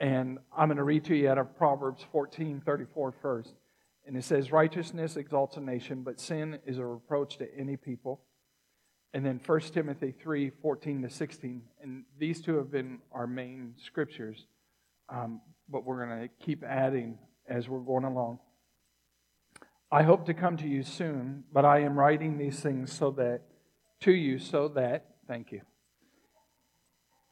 And I'm going to read to you out of Proverbs 14 34 first. And it says, Righteousness exalts a nation, but sin is a reproach to any people. And then 1 Timothy 3 14 to 16. And these two have been our main scriptures, um, but we're going to keep adding as we're going along. I hope to come to you soon, but I am writing these things so that to you so that thank you.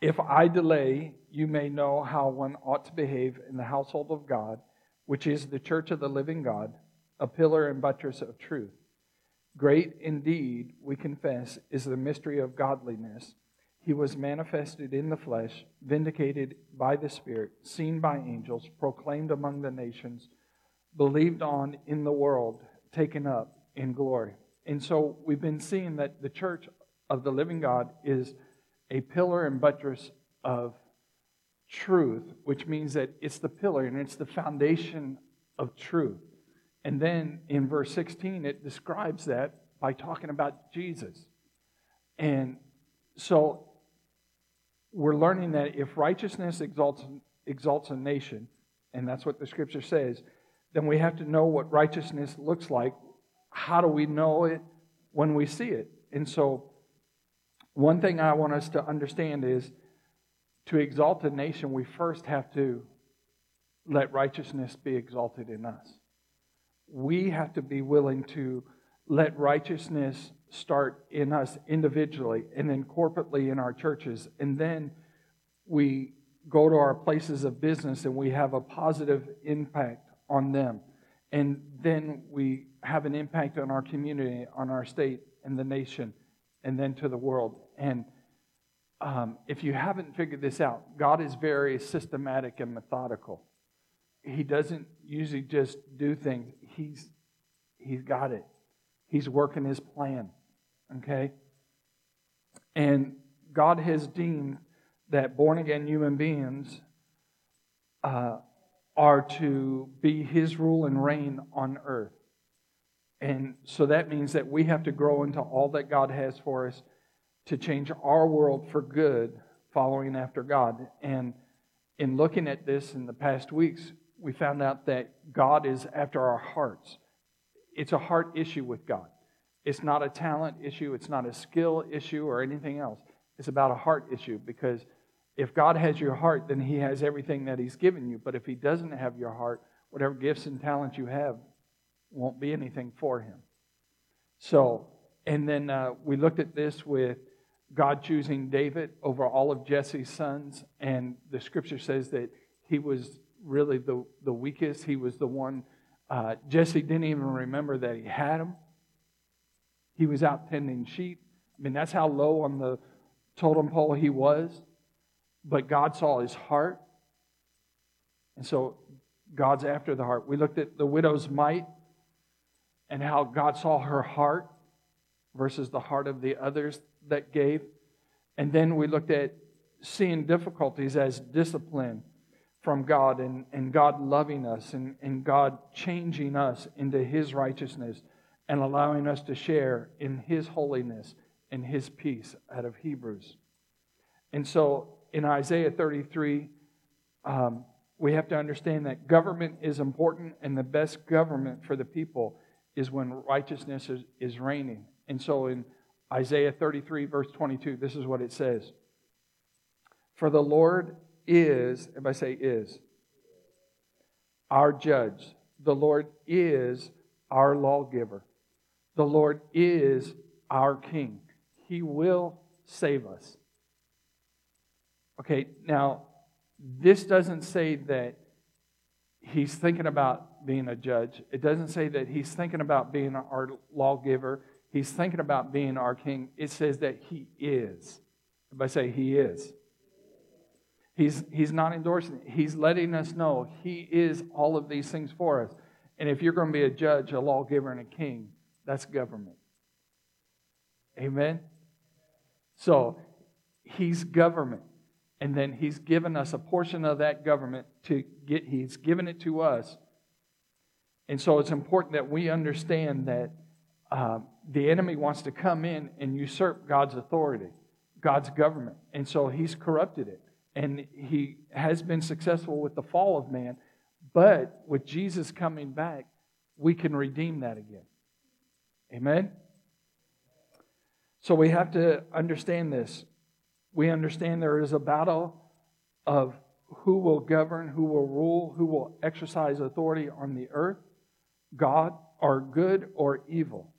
If I delay, you may know how one ought to behave in the household of God, which is the church of the living God, a pillar and buttress of truth. Great indeed, we confess, is the mystery of godliness. He was manifested in the flesh, vindicated by the Spirit, seen by angels, proclaimed among the nations, believed on in the world, taken up in glory. And so we've been seeing that the church of the living God is a pillar and buttress of truth, which means that it's the pillar and it's the foundation of truth. And then in verse 16, it describes that by talking about Jesus. And so we're learning that if righteousness exalts, exalts a nation, and that's what the scripture says, then we have to know what righteousness looks like. How do we know it when we see it? And so, one thing I want us to understand is to exalt a nation, we first have to let righteousness be exalted in us. We have to be willing to let righteousness start in us individually and then corporately in our churches. And then we go to our places of business and we have a positive impact on them. And then we have an impact on our community, on our state, and the nation, and then to the world. And um, if you haven't figured this out, God is very systematic and methodical. He doesn't usually just do things, He's, he's got it. He's working His plan. Okay? And God has deemed that born again human beings uh, are to be His rule and reign on earth. And so that means that we have to grow into all that God has for us to change our world for good, following after God. And in looking at this in the past weeks, we found out that God is after our hearts. It's a heart issue with God. It's not a talent issue, it's not a skill issue or anything else. It's about a heart issue because if God has your heart, then He has everything that He's given you. But if He doesn't have your heart, whatever gifts and talents you have won't be anything for Him. So, and then uh, we looked at this with God choosing David over all of Jesse's sons, and the scripture says that he was really the, the weakest. He was the one, uh, Jesse didn't even remember that he had him. He was out tending sheep. I mean, that's how low on the totem pole he was but God saw his heart. And so God's after the heart. We looked at the widow's mite and how God saw her heart versus the heart of the others that gave. And then we looked at seeing difficulties as discipline from God and, and God loving us and, and God changing us into His righteousness and allowing us to share in His holiness and His peace out of Hebrews. And so in Isaiah 33, um, we have to understand that government is important, and the best government for the people is when righteousness is, is reigning. And so in Isaiah 33, verse 22, this is what it says For the Lord is, if I say is, our judge. The Lord is our lawgiver. The Lord is our king. He will save us. Okay, now, this doesn't say that he's thinking about being a judge. It doesn't say that he's thinking about being our lawgiver. He's thinking about being our king. It says that he is. I say he is, he's, he's not endorsing it. He's letting us know he is all of these things for us. And if you're going to be a judge, a lawgiver, and a king, that's government. Amen? So, he's government and then he's given us a portion of that government to get he's given it to us and so it's important that we understand that uh, the enemy wants to come in and usurp god's authority god's government and so he's corrupted it And he has been successful with the fall of man. But with Jesus coming back, we can redeem that again. Amen? So we have to understand this. We understand there is a battle of who will govern, who will rule, who will exercise authority on the earth God or good or evil.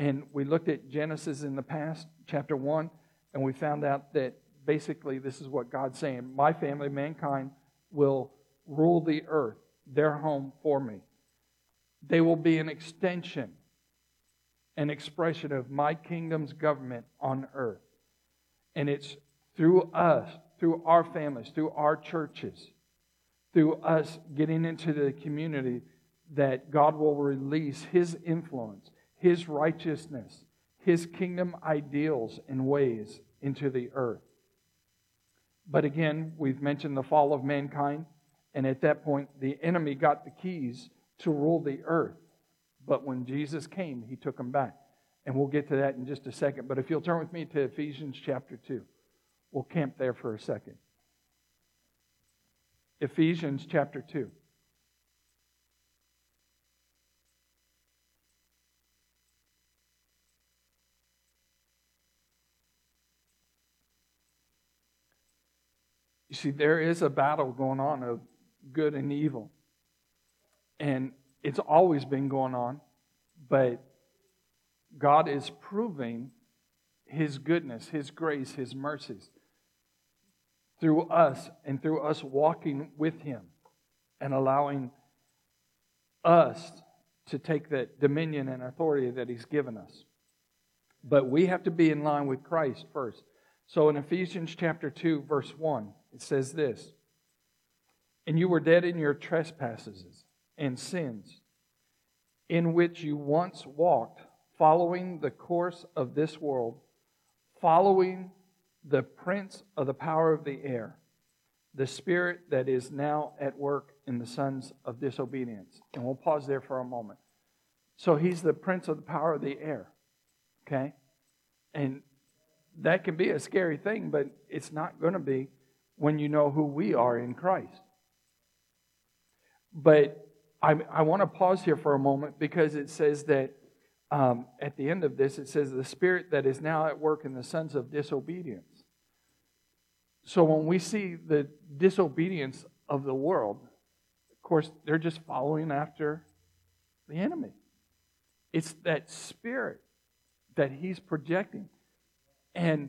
And we looked at Genesis in the past, chapter 1, and we found out that basically this is what God's saying My family, mankind, will rule the earth, their home for me. They will be an extension, an expression of my kingdom's government on earth. And it's through us, through our families, through our churches, through us getting into the community that God will release His influence, His righteousness, His kingdom ideals and ways into the earth. But again, we've mentioned the fall of mankind, and at that point, the enemy got the keys to rule the earth. But when Jesus came, he took them back. And we'll get to that in just a second. But if you'll turn with me to Ephesians chapter 2, we'll camp there for a second. Ephesians chapter 2. You see, there is a battle going on of good and evil. And it's always been going on, but God is proving His goodness, His grace, His mercies through us and through us walking with Him and allowing us to take that dominion and authority that He's given us. But we have to be in line with Christ first. So in Ephesians chapter 2, verse 1, it says this And you were dead in your trespasses and sins, in which you once walked, following the course of this world, following the prince of the power of the air, the spirit that is now at work in the sons of disobedience. And we'll pause there for a moment. So he's the prince of the power of the air. Okay? And that can be a scary thing, but it's not going to be when you know who we are in Christ. But I, I want to pause here for a moment because it says that um, at the end of this, it says, the spirit that is now at work in the sons of disobedience. So when we see the disobedience of the world, of course, they're just following after the enemy. It's that spirit that he's projecting. And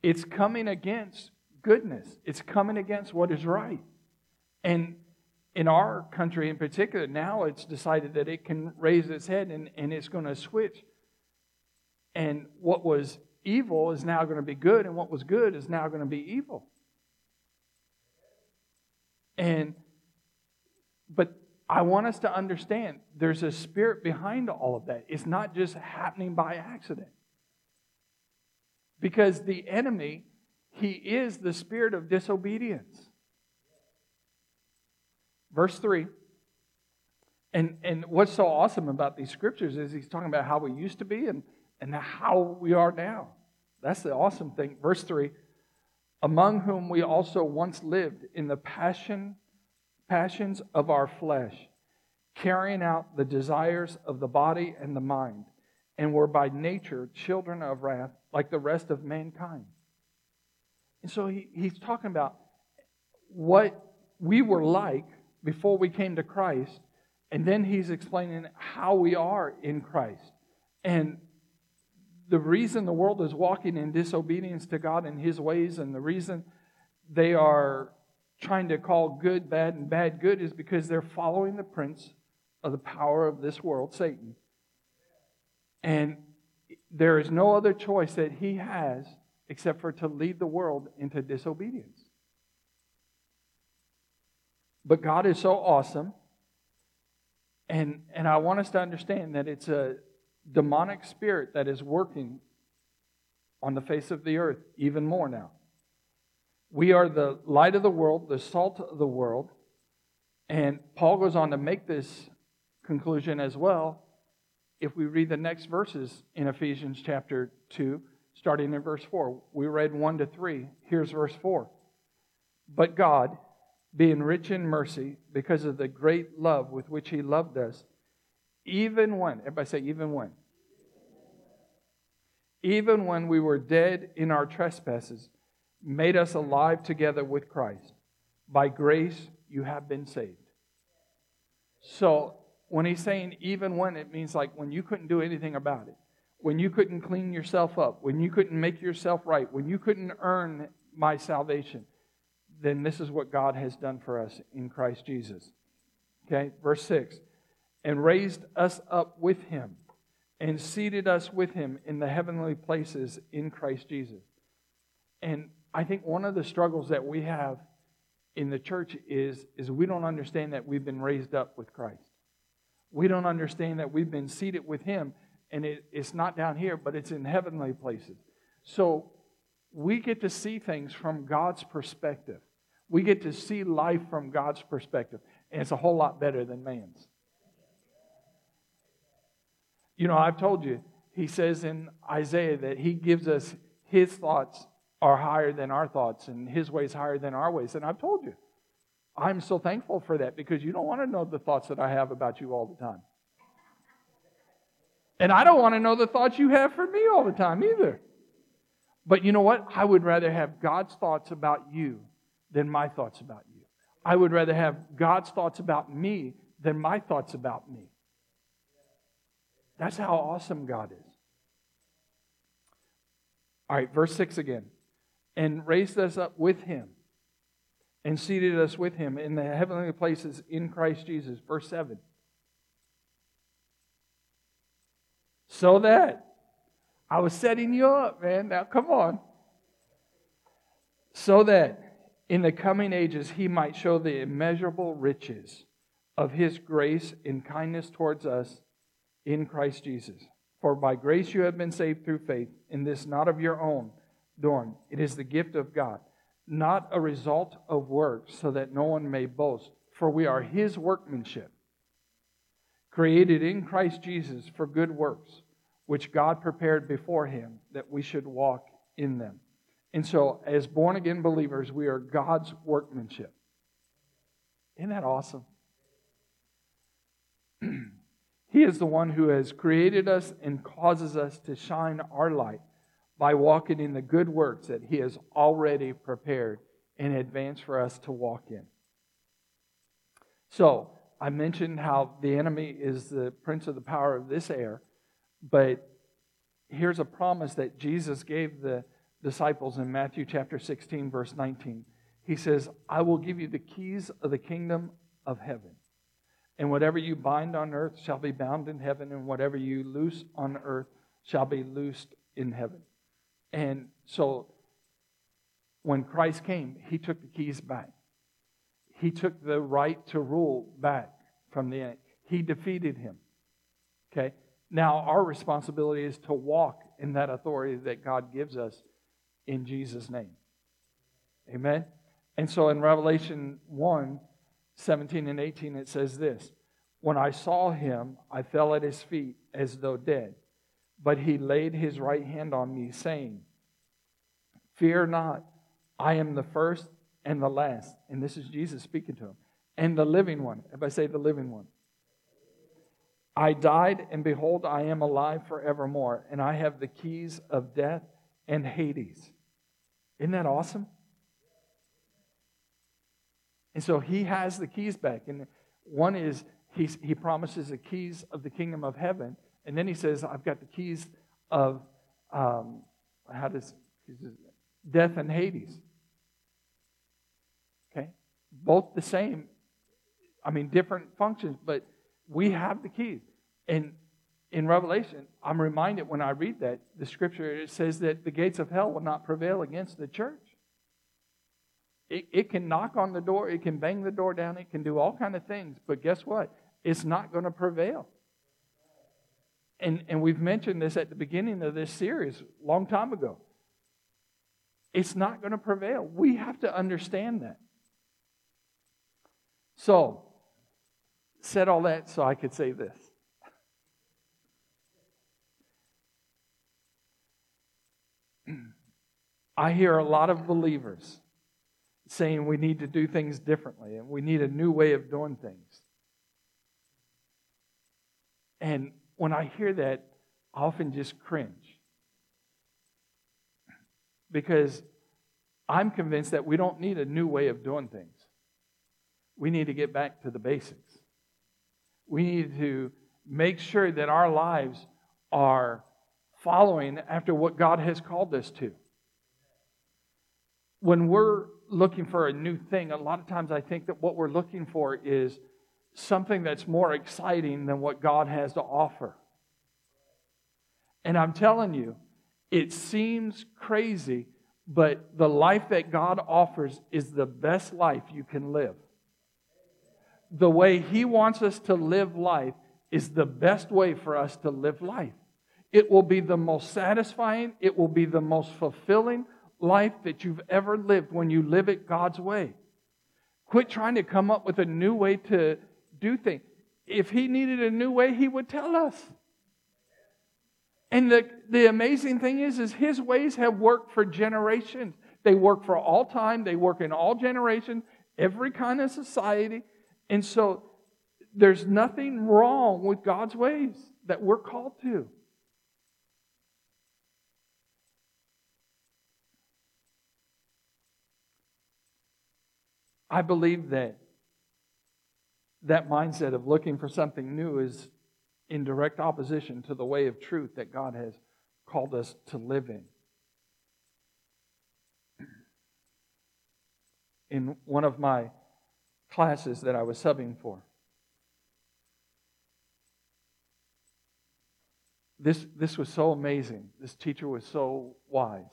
it's coming against goodness. It's coming against what is right. And in our country in particular, now it's decided that it can raise its head and, and it's going to switch. And what was evil is now going to be good, and what was good is now going to be evil. And, but I want us to understand there's a spirit behind all of that. It's not just happening by accident. Because the enemy he is the spirit of disobedience. Verse 3. And, and what's so awesome about these scriptures is he's talking about how we used to be and, and how we are now. That's the awesome thing. Verse 3 Among whom we also once lived in the passion, passions of our flesh, carrying out the desires of the body and the mind, and were by nature children of wrath like the rest of mankind. And so he, he's talking about what we were like before we came to Christ, and then he's explaining how we are in Christ. And the reason the world is walking in disobedience to God and his ways, and the reason they are trying to call good bad and bad good is because they're following the prince of the power of this world, Satan. And there is no other choice that he has except for to lead the world into disobedience. But God is so awesome. And, and I want us to understand that it's a demonic spirit that is working on the face of the earth even more now. We are the light of the world, the salt of the world. And Paul goes on to make this conclusion as well if we read the next verses in Ephesians chapter 2 starting in verse 4. We read 1 to 3. Here's verse 4. But God, being rich in mercy, because of the great love with which He loved us, even when, everybody say, even when. Even when we were dead in our trespasses, made us alive together with Christ. By grace you have been saved. So when he's saying even when, it means like when you couldn't do anything about it, when you couldn't clean yourself up, when you couldn't make yourself right, when you couldn't earn my salvation, then this is what God has done for us in Christ Jesus. Okay, verse 6 and raised us up with him and seated us with him in the heavenly places in Christ Jesus. And I think one of the struggles that we have in the church is, is we don't understand that we've been raised up with Christ. We don't understand that we've been seated with him, and it, it's not down here, but it's in heavenly places. So we get to see things from God's perspective. We get to see life from God's perspective, and it's a whole lot better than man's. You know, I've told you, he says in Isaiah that he gives us his thoughts are higher than our thoughts and his ways higher than our ways. And I've told you, I'm so thankful for that because you don't want to know the thoughts that I have about you all the time. And I don't want to know the thoughts you have for me all the time either. But you know what? I would rather have God's thoughts about you than my thoughts about you. I would rather have God's thoughts about me than my thoughts about me. That's how awesome God is. All right, verse 6 again. And raised us up with him and seated us with him in the heavenly places in Christ Jesus. Verse 7. So that I was setting you up, man. Now, come on. So that in the coming ages he might show the immeasurable riches of his grace and kindness towards us in Christ Jesus. For by grace you have been saved through faith, in this not of your own doing. It is the gift of God, not a result of works, so that no one may boast. For we are his workmanship, created in Christ Jesus for good works, which God prepared before him that we should walk in them. And so, as born again believers, we are God's workmanship. Isn't that awesome? He is the one who has created us and causes us to shine our light by walking in the good works that He has already prepared in advance for us to walk in. So, I mentioned how the enemy is the prince of the power of this air, but here's a promise that Jesus gave the disciples in Matthew chapter 16, verse 19. He says, I will give you the keys of the kingdom of heaven. And whatever you bind on earth shall be bound in heaven, and whatever you loose on earth shall be loosed in heaven. And so when Christ came, he took the keys back. He took the right to rule back from the enemy. He defeated him. Okay? Now, our responsibility is to walk in that authority that God gives us in Jesus' name. Amen? And so in Revelation 1, 17 and 18, it says this When I saw him, I fell at his feet as though dead. But he laid his right hand on me, saying, Fear not, I am the first and the last. And this is Jesus speaking to him. And the living one. If I say the living one. I died, and behold, I am alive forevermore, and I have the keys of death and Hades. Isn't that awesome? And so he has the keys back. And one is he, he promises the keys of the kingdom of heaven. And then he says, I've got the keys of, um, how does, death and Hades. Both the same. I mean, different functions, but we have the keys. And in Revelation, I'm reminded when I read that, the scripture, it says that the gates of hell will not prevail against the church. It, it can knock on the door, it can bang the door down, it can do all kind of things, but guess what? It's not going to prevail. And, and we've mentioned this at the beginning of this series a long time ago. It's not going to prevail. We have to understand that. So, said all that so I could say this. I hear a lot of believers saying we need to do things differently and we need a new way of doing things. And when I hear that, I often just cringe. Because I'm convinced that we don't need a new way of doing things. We need to get back to the basics. We need to make sure that our lives are following after what God has called us to. When we're looking for a new thing, a lot of times I think that what we're looking for is something that's more exciting than what God has to offer. And I'm telling you, it seems crazy, but the life that God offers is the best life you can live. The way He wants us to live life is the best way for us to live life. It will be the most satisfying, it will be the most fulfilling life that you've ever lived when you live it God's way. Quit trying to come up with a new way to do things. If He needed a new way, He would tell us. And the, the amazing thing is, is his ways have worked for generations. They work for all time, they work in all generations, every kind of society. And so there's nothing wrong with God's ways that we're called to. I believe that that mindset of looking for something new is in direct opposition to the way of truth that God has called us to live in. In one of my classes that I was subbing for, this, this was so amazing. This teacher was so wise.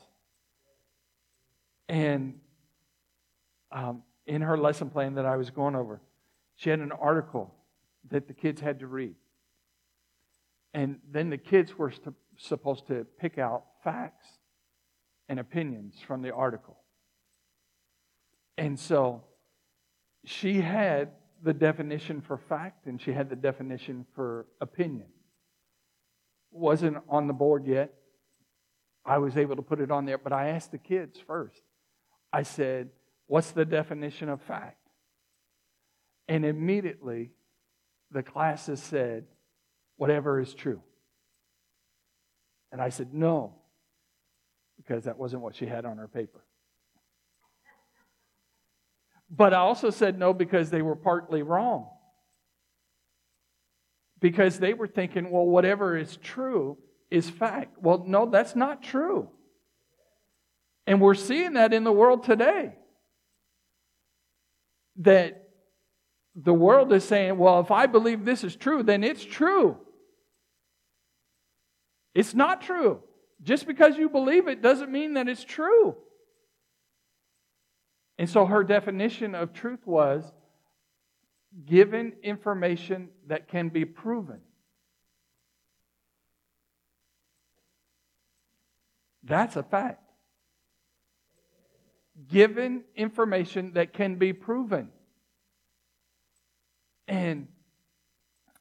And um, in her lesson plan that I was going over, she had an article that the kids had to read. And then the kids were supposed to pick out facts and opinions from the article. And so she had the definition for fact and she had the definition for opinion. Wasn't on the board yet. I was able to put it on there, but I asked the kids first. I said, What's the definition of fact? And immediately the classes said, whatever is true. And I said, no, because that wasn't what she had on her paper. But I also said no because they were partly wrong. Because they were thinking, well, whatever is true is fact. Well, no, that's not true. And we're seeing that in the world today. That the world is saying, well, if I believe this is true, then it's true. It's not true. Just because you believe it doesn't mean that it's true. And so her definition of truth was given information that can be proven. That's a fact. Given information that can be proven. And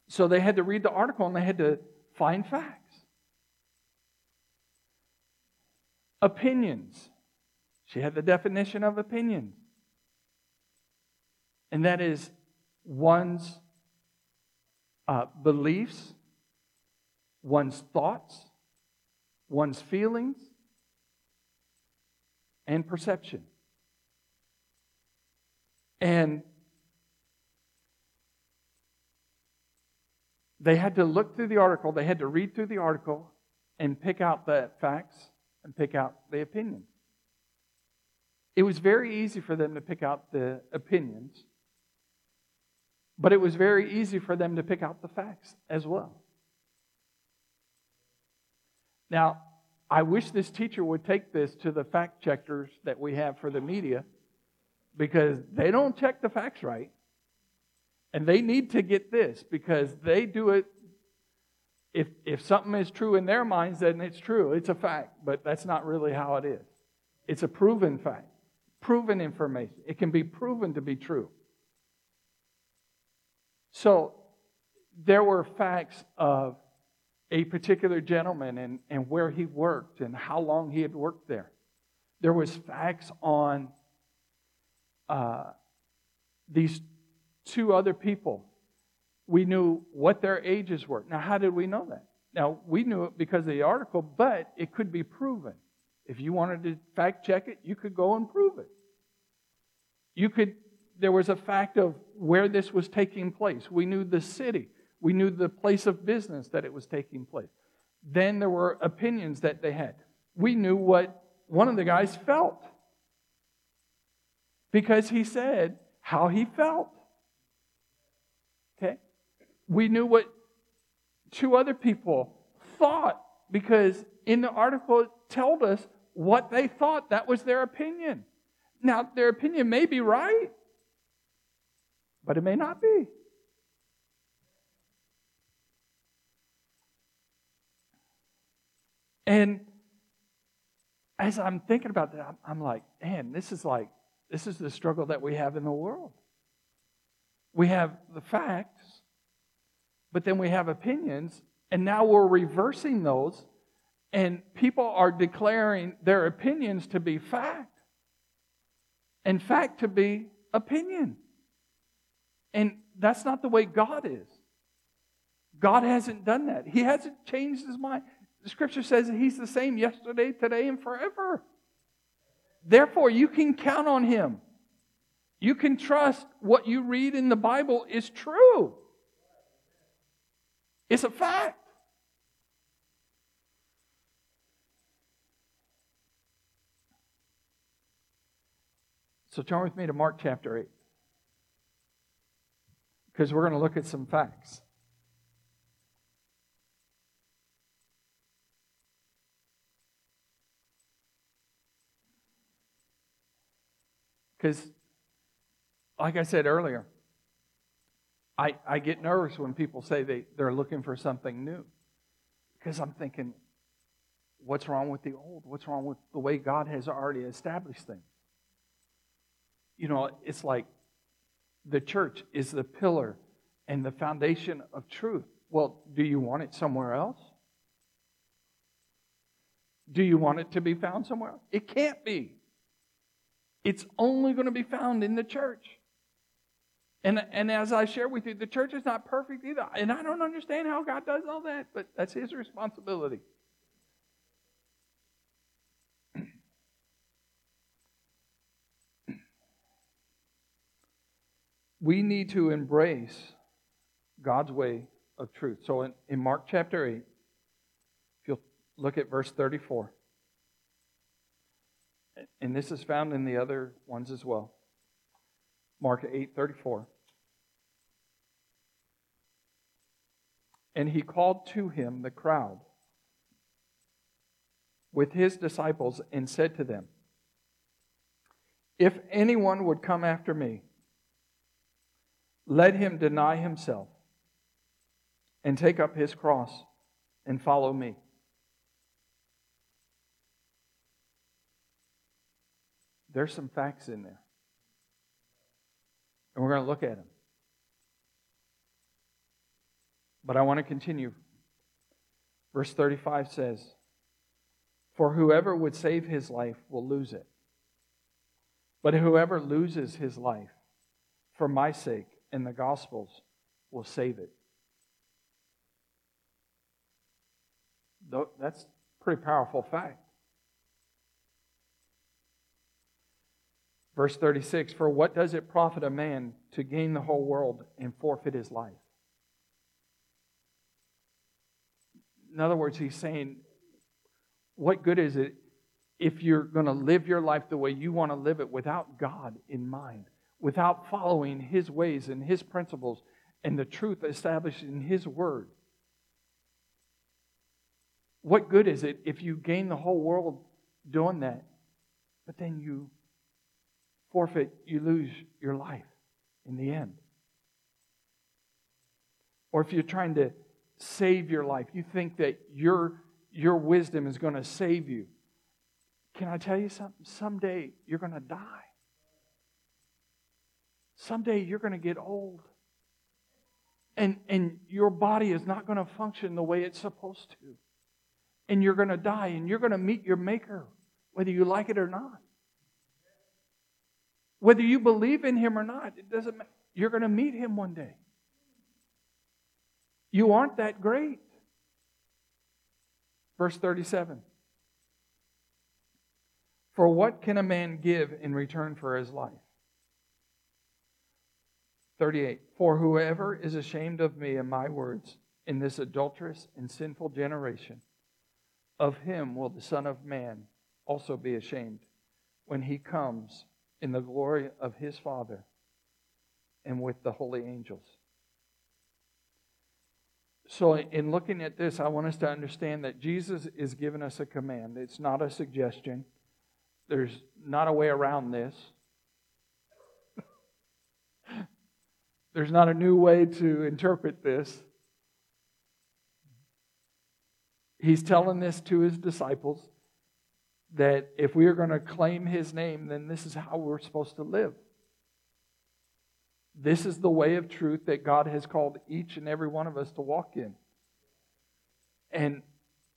so they had to read the article and they had to find facts. Opinions. She had the definition of opinion. And that is one's uh, beliefs, one's thoughts, one's feelings, and perception. And they had to look through the article, they had to read through the article and pick out the facts and pick out the opinions. It was very easy for them to pick out the opinions, but it was very easy for them to pick out the facts as well. Now, I wish this teacher would take this to the fact checkers that we have for the media because they don't check the facts right. And they need to get this because they do it. If, if something is true in their minds, then it's true. It's a fact, but that's not really how it is. It's a proven fact, proven information. It can be proven to be true. So there were facts of a particular gentleman and, and where he worked and how long he had worked there. There was facts on uh, these two other people, we knew what their ages were. Now, how did we know that? Now, we knew it because of the article, but it could be proven. If you wanted to fact check it, you could go and prove it. You could, there was a fact of where this was taking place. We knew the city, we knew the place of business that it was taking place. Then there were opinions that they had. We knew what one of the guys felt because he said how he felt. Okay? We knew what two other people thought because in the article it told us what they thought. That was their opinion. Now, their opinion may be right, but it may not be. And as I'm thinking about that, I'm like, man, this is like, this is the struggle that we have in the world. We have the facts, but then we have opinions, and now we're reversing those, and people are declaring their opinions to be fact, and fact to be opinion. And that's not the way God is. God hasn't done that. He hasn't changed his mind. The scripture says that he's the same yesterday, today, and forever. Therefore, you can count on him. You can trust what you read in the Bible is true. It's a fact. So turn with me to Mark chapter 8. Because we're going to look at some facts. Because, like I said earlier, I, I get nervous when people say they, they're looking for something new. Because I'm thinking, what's wrong with the old? What's wrong with the way God has already established things? You know, it's like the church is the pillar and the foundation of truth. Well, do you want it somewhere else? Do you want it to be found somewhere else? It can't be. It's only going to be found in the church. And, and as I share with you, the church is not perfect either. And I don't understand how God does all that, but that's His responsibility. We need to embrace God's way of truth. So in, in Mark chapter 8, if you'll look at verse 34 and this is found in the other ones as well. Mark 8:34. And he called to him the crowd with his disciples and said to them, If anyone would come after me, let him deny himself and take up his cross and follow me. There's some facts in there. And we're going to look at them. But I want to continue. Verse 35 says, For whoever would save his life will lose it. But whoever loses his life for my sake and the gospel's will save it. That's pretty powerful fact. Verse 36 For what does it profit a man to gain the whole world and forfeit his life? In other words, he's saying, What good is it if you're going to live your life the way you want to live it without God in mind, without following his ways and his principles and the truth established in his word? What good is it if you gain the whole world doing that, but then you forfeit, you lose your life in the end. Or if you're trying to save your life, you think that your, your wisdom is going to save you. Can I tell you something? Someday you're going to die. Someday you're going to get old. And, and your body is not going to function the way it's supposed to. And you're going to die and you're going to meet your Maker, whether you like it or not. Whether you believe in him or not, it doesn't matter. You're going to meet him one day. You aren't that great. Verse 37. For what can a man give in return for his life? 38. For whoever is ashamed of me and my words in this adulterous and sinful generation, of him will the Son of Man also be ashamed when he comes in the glory of his Father and with the holy angels. So, in looking at this, I want us to understand that Jesus is giving us a command. It's not a suggestion, there's not a way around this. There's not a new way to interpret this. He's telling this to his disciples that if we are going to claim his name, then this is how we're supposed to live. This is the way of truth that God has called each and every one of us to walk in. And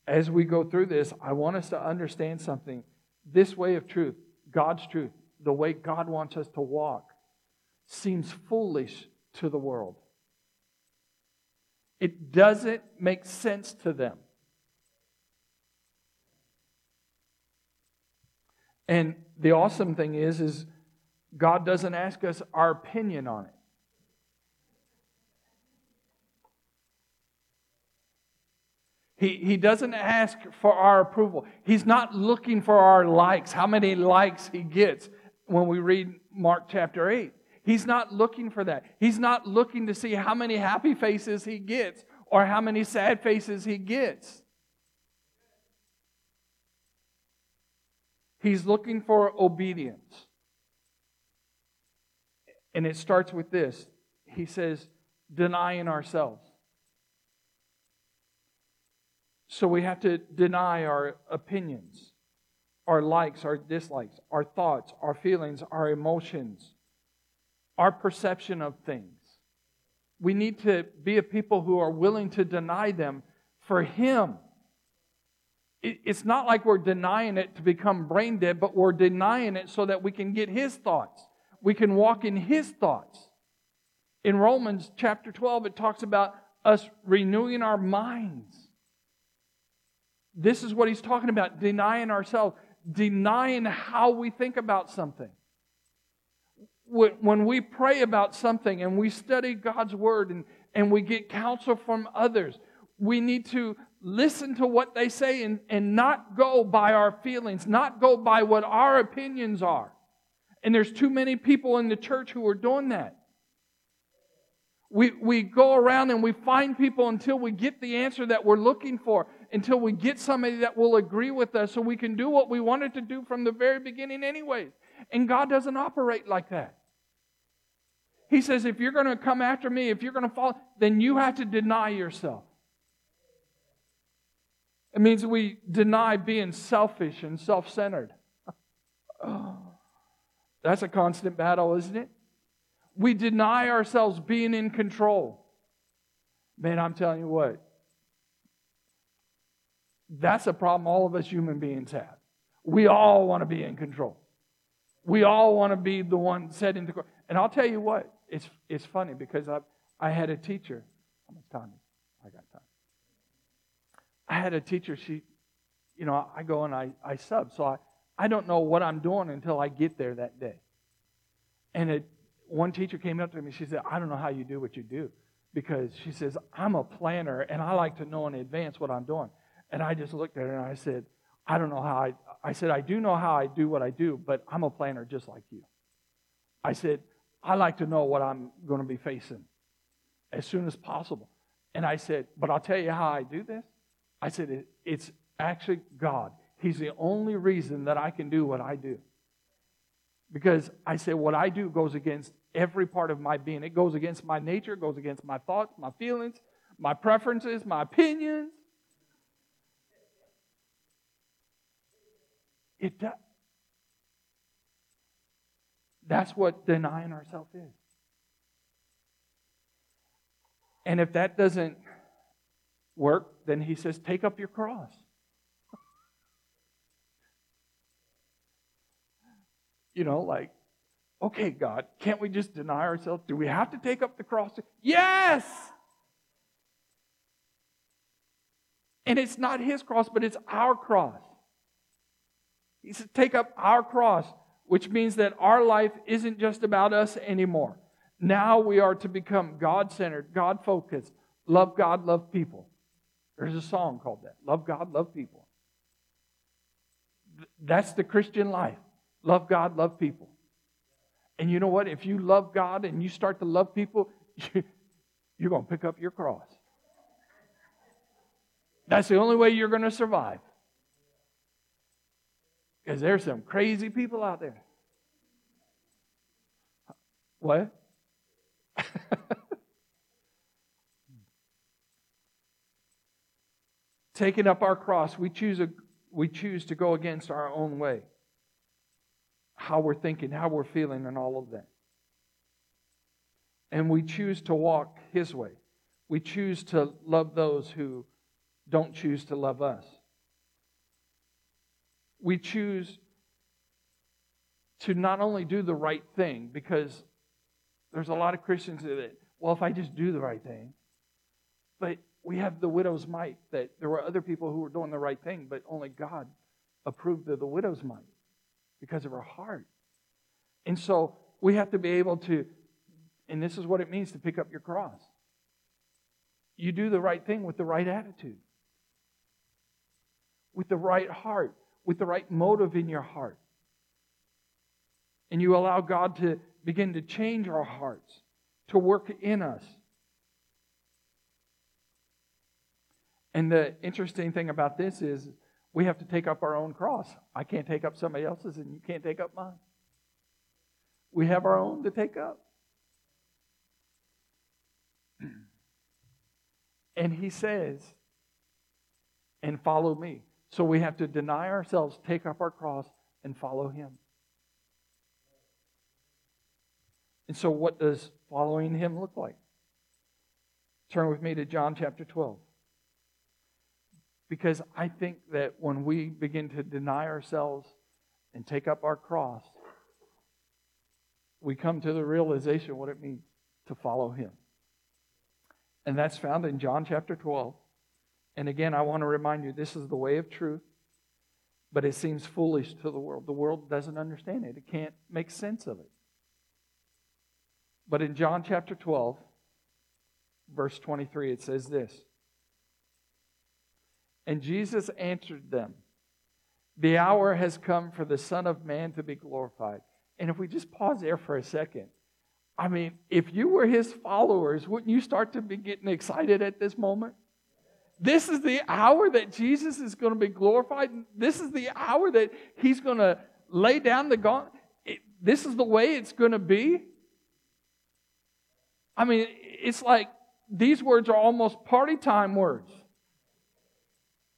as we go through this, I want us to understand something. This way of truth, God's truth, the way God wants us to walk, seems foolish to the world. It doesn't make sense to them. And the awesome thing is, is God doesn't ask us our opinion on it. He, he doesn't ask for our approval. He's not looking for our likes, how many likes he gets when we read Mark chapter 8. He's not looking for that. He's not looking to see how many happy faces he gets or how many sad faces he gets. He's looking for obedience. And it starts with this He says, denying ourselves. So we have to deny our opinions, our likes, our dislikes, our thoughts, our feelings, our emotions our perception of things. We need to be a people who are willing to deny them for Him. It's not like we're denying it to become brain dead, but we're denying it so that we can get His thoughts. We can walk in His thoughts. In Romans chapter 12, it talks about us renewing our minds. This is what he's talking about denying ourselves, denying how we think about something when we pray about something and we study God's word and, and we get counsel from others, we need to listen to what they say and, and not go by our feelings, not go by what our opinions are. And there's too many people in the church who are doing that. We, we go around and we find people until we get the answer that we're looking for, until we get somebody that will agree with us so we can do what we wanted to do from the very beginning, anyways. And God doesn't operate like that. He says, if you're going to come after me, if you're going to follow, then you have to deny yourself. It means we deny being selfish and self centered. oh, that's a constant battle, isn't it? We deny ourselves being in control. Man, I'm telling you what, that's a problem all of us human beings have. We all want to be in control. We all want to be the one set into control. And I'll tell you what, it's, it's funny because I, I had a teacher. How much time? I got time. I had a teacher, she, you know, I go and I, I sub. So I, I don't know what I'm doing until I get there that day. And it, one teacher came up to me. She said, I don't know how you do what you do. Because she says, I'm a planner and I like to know in advance what I'm doing. And I just looked at her and I said, I don't know how I, I said, I do know how I do what I do, but I'm a planner just like you. I said, I like to know what I'm going to be facing as soon as possible. And I said, But I'll tell you how I do this. I said, It's actually God. He's the only reason that I can do what I do. Because I said, What I do goes against every part of my being. It goes against my nature, it goes against my thoughts, my feelings, my preferences, my opinions. It does. That's what denying ourselves is. And if that doesn't work, then he says, take up your cross. you know, like, Okay, God, can't we just deny ourselves? Do we have to take up the cross? Yes! And it's not his cross, but it's our cross. He said, Take up our cross, which means that our life isn't just about us anymore. Now we are to become God centered, God focused, love God, love people. There's a song called that Love God, love people. That's the Christian life. Love God, love people. And you know what? If you love God and you start to love people, you're going to pick up your cross. That's the only way you're going to survive. Because there's some crazy people out there. What? Taking up our cross, we choose, a, we choose to go against our own way. How we're thinking, how we're feeling, and all of that. And we choose to walk His way. We choose to love those who don't choose to love us. We choose to not only do the right thing, because there's a lot of Christians that, well, if I just do the right thing, but we have the widow's mite that there were other people who were doing the right thing, but only God approved of the widow's mite because of her heart. And so we have to be able to, and this is what it means to pick up your cross. You do the right thing with the right attitude with the right heart, with the right motive in your heart. And you allow God to begin to change our hearts, to work in us. And the interesting thing about this is we have to take up our own cross. I can't take up somebody else's, and you can't take up mine. We have our own to take up. And he says, and follow me. So we have to deny ourselves, take up our cross, and follow Him. And so, what does following Him look like? Turn with me to John chapter 12. Because I think that when we begin to deny ourselves and take up our cross, we come to the realization what it means to follow Him. And that's found in John chapter 12. And again, I want to remind you this is the way of truth, but it seems foolish to the world. The world doesn't understand it, it can't make sense of it. But in John chapter 12, verse 23, it says this And Jesus answered them, The hour has come for the Son of Man to be glorified. And if we just pause there for a second, I mean, if you were his followers, wouldn't you start to be getting excited at this moment? This is the hour that Jesus is going to be glorified. This is the hour that he's going to lay down the gauntlet. This is the way it's going to be. I mean, it's like these words are almost party time words.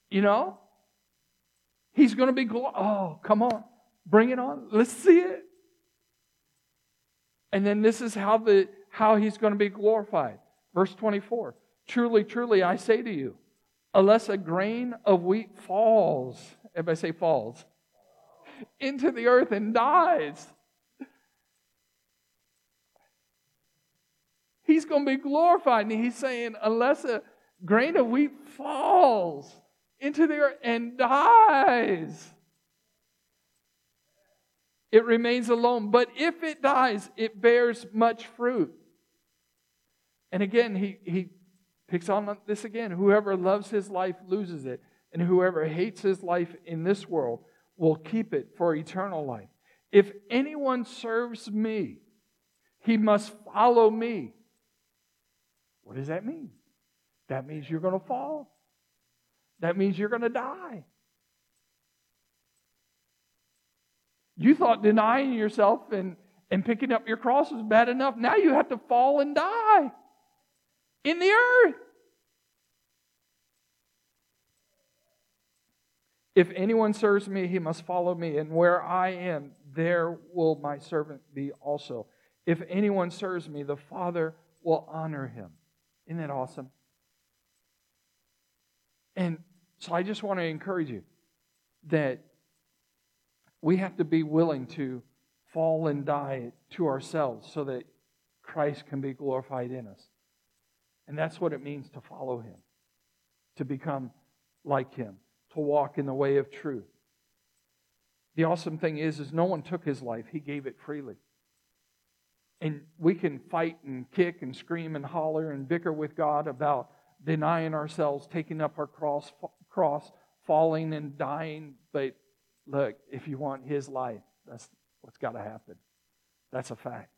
You know? He's going to be, glo- oh, come on. Bring it on. Let's see it. And then this is how, the, how he's going to be glorified. Verse 24 Truly, truly, I say to you, unless a grain of wheat falls, if I say falls, into the earth and dies. He's going to be glorified. And he's saying, unless a grain of wheat falls into the earth and dies, it remains alone. But if it dies, it bears much fruit. And again, he, he picks on this again. Whoever loves his life loses it, and whoever hates his life in this world will keep it for eternal life. If anyone serves me, he must follow me. What does that mean? That means you're going to fall. That means you're going to die. You thought denying yourself and, and picking up your cross was bad enough. Now you have to fall and die in the earth. If anyone serves me, he must follow me, and where I am, there will my servant be also. If anyone serves me, the Father will honor him. Isn't that awesome? And so I just want to encourage you that we have to be willing to fall and die to ourselves so that Christ can be glorified in us. And that's what it means to follow him, to become like him, to walk in the way of truth. The awesome thing is, is no one took his life. He gave it freely. And we can fight and kick and scream and holler and bicker with God about denying ourselves, taking up our cross, cross, falling and dying. But look, if you want his life, that's what's got to happen. That's a fact.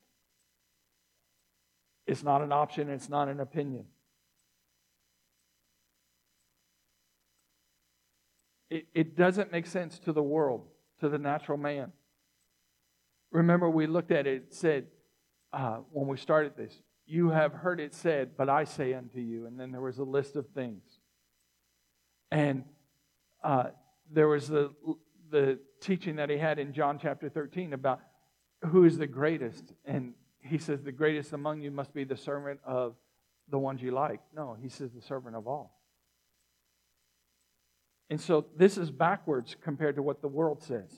It's not an option, it's not an opinion. It, it doesn't make sense to the world, to the natural man. Remember, we looked at it, it said, uh, when we started this, you have heard it said, but I say unto you. And then there was a list of things. And uh, there was the, the teaching that he had in John chapter 13 about who is the greatest. And he says, The greatest among you must be the servant of the ones you like. No, he says, the servant of all. And so this is backwards compared to what the world says.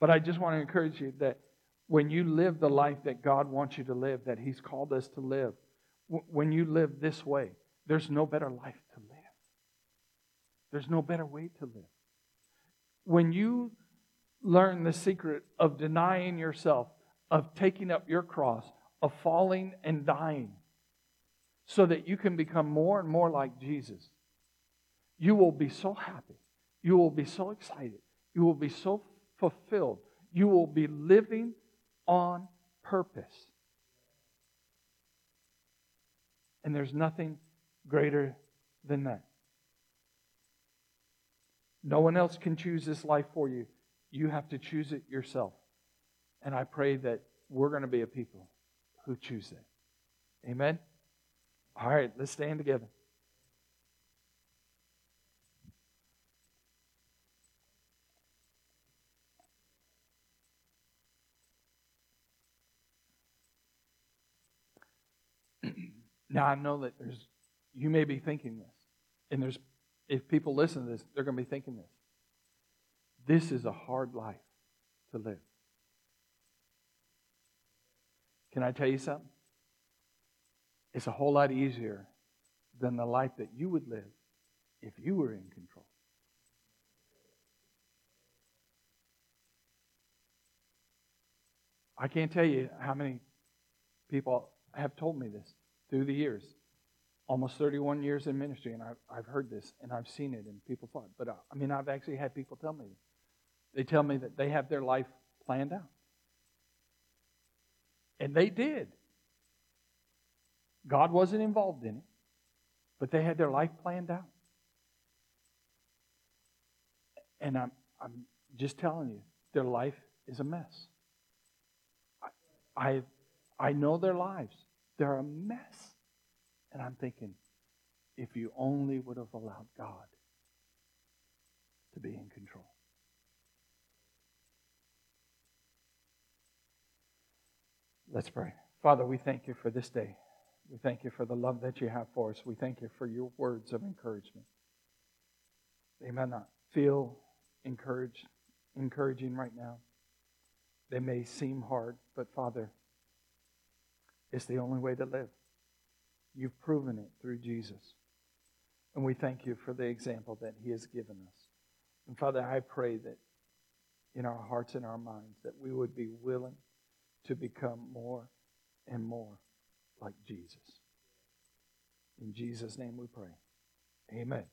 But I just want to encourage you that when you live the life that God wants you to live, that He's called us to live, when you live this way, there's no better life to live. There's no better way to live. When you learn the secret of denying yourself, of taking up your cross, of falling and dying, so that you can become more and more like Jesus, you will be so happy. You will be so excited. You will be so fulfilled. You will be living on purpose. And there's nothing greater than that. No one else can choose this life for you. You have to choose it yourself. And I pray that we're going to be a people who choose it. Amen? All right, let's stand together. now I know that there's you may be thinking this. And there's if people listen to this, they're going to be thinking this. This is a hard life to live. Can I tell you something? It's a whole lot easier than the life that you would live if you were in control. I can't tell you how many people have told me this through the years. Almost 31 years in ministry, and I've, I've heard this and I've seen it, and people thought, but uh, I mean, I've actually had people tell me this. They tell me that they have their life planned out. And they did. God wasn't involved in it, but they had their life planned out. And I'm, I'm just telling you, their life is a mess. I, I, I know their lives. They're a mess. And I'm thinking, if you only would have allowed God to be in control. Let's pray. Father, we thank you for this day. We thank you for the love that you have for us. We thank you for your words of encouragement. They may not feel encouraged, encouraging right now. They may seem hard, but Father, it's the only way to live. You've proven it through Jesus. And we thank you for the example that he has given us. And Father, I pray that in our hearts and our minds that we would be willing to become more and more like Jesus. In Jesus' name we pray. Amen.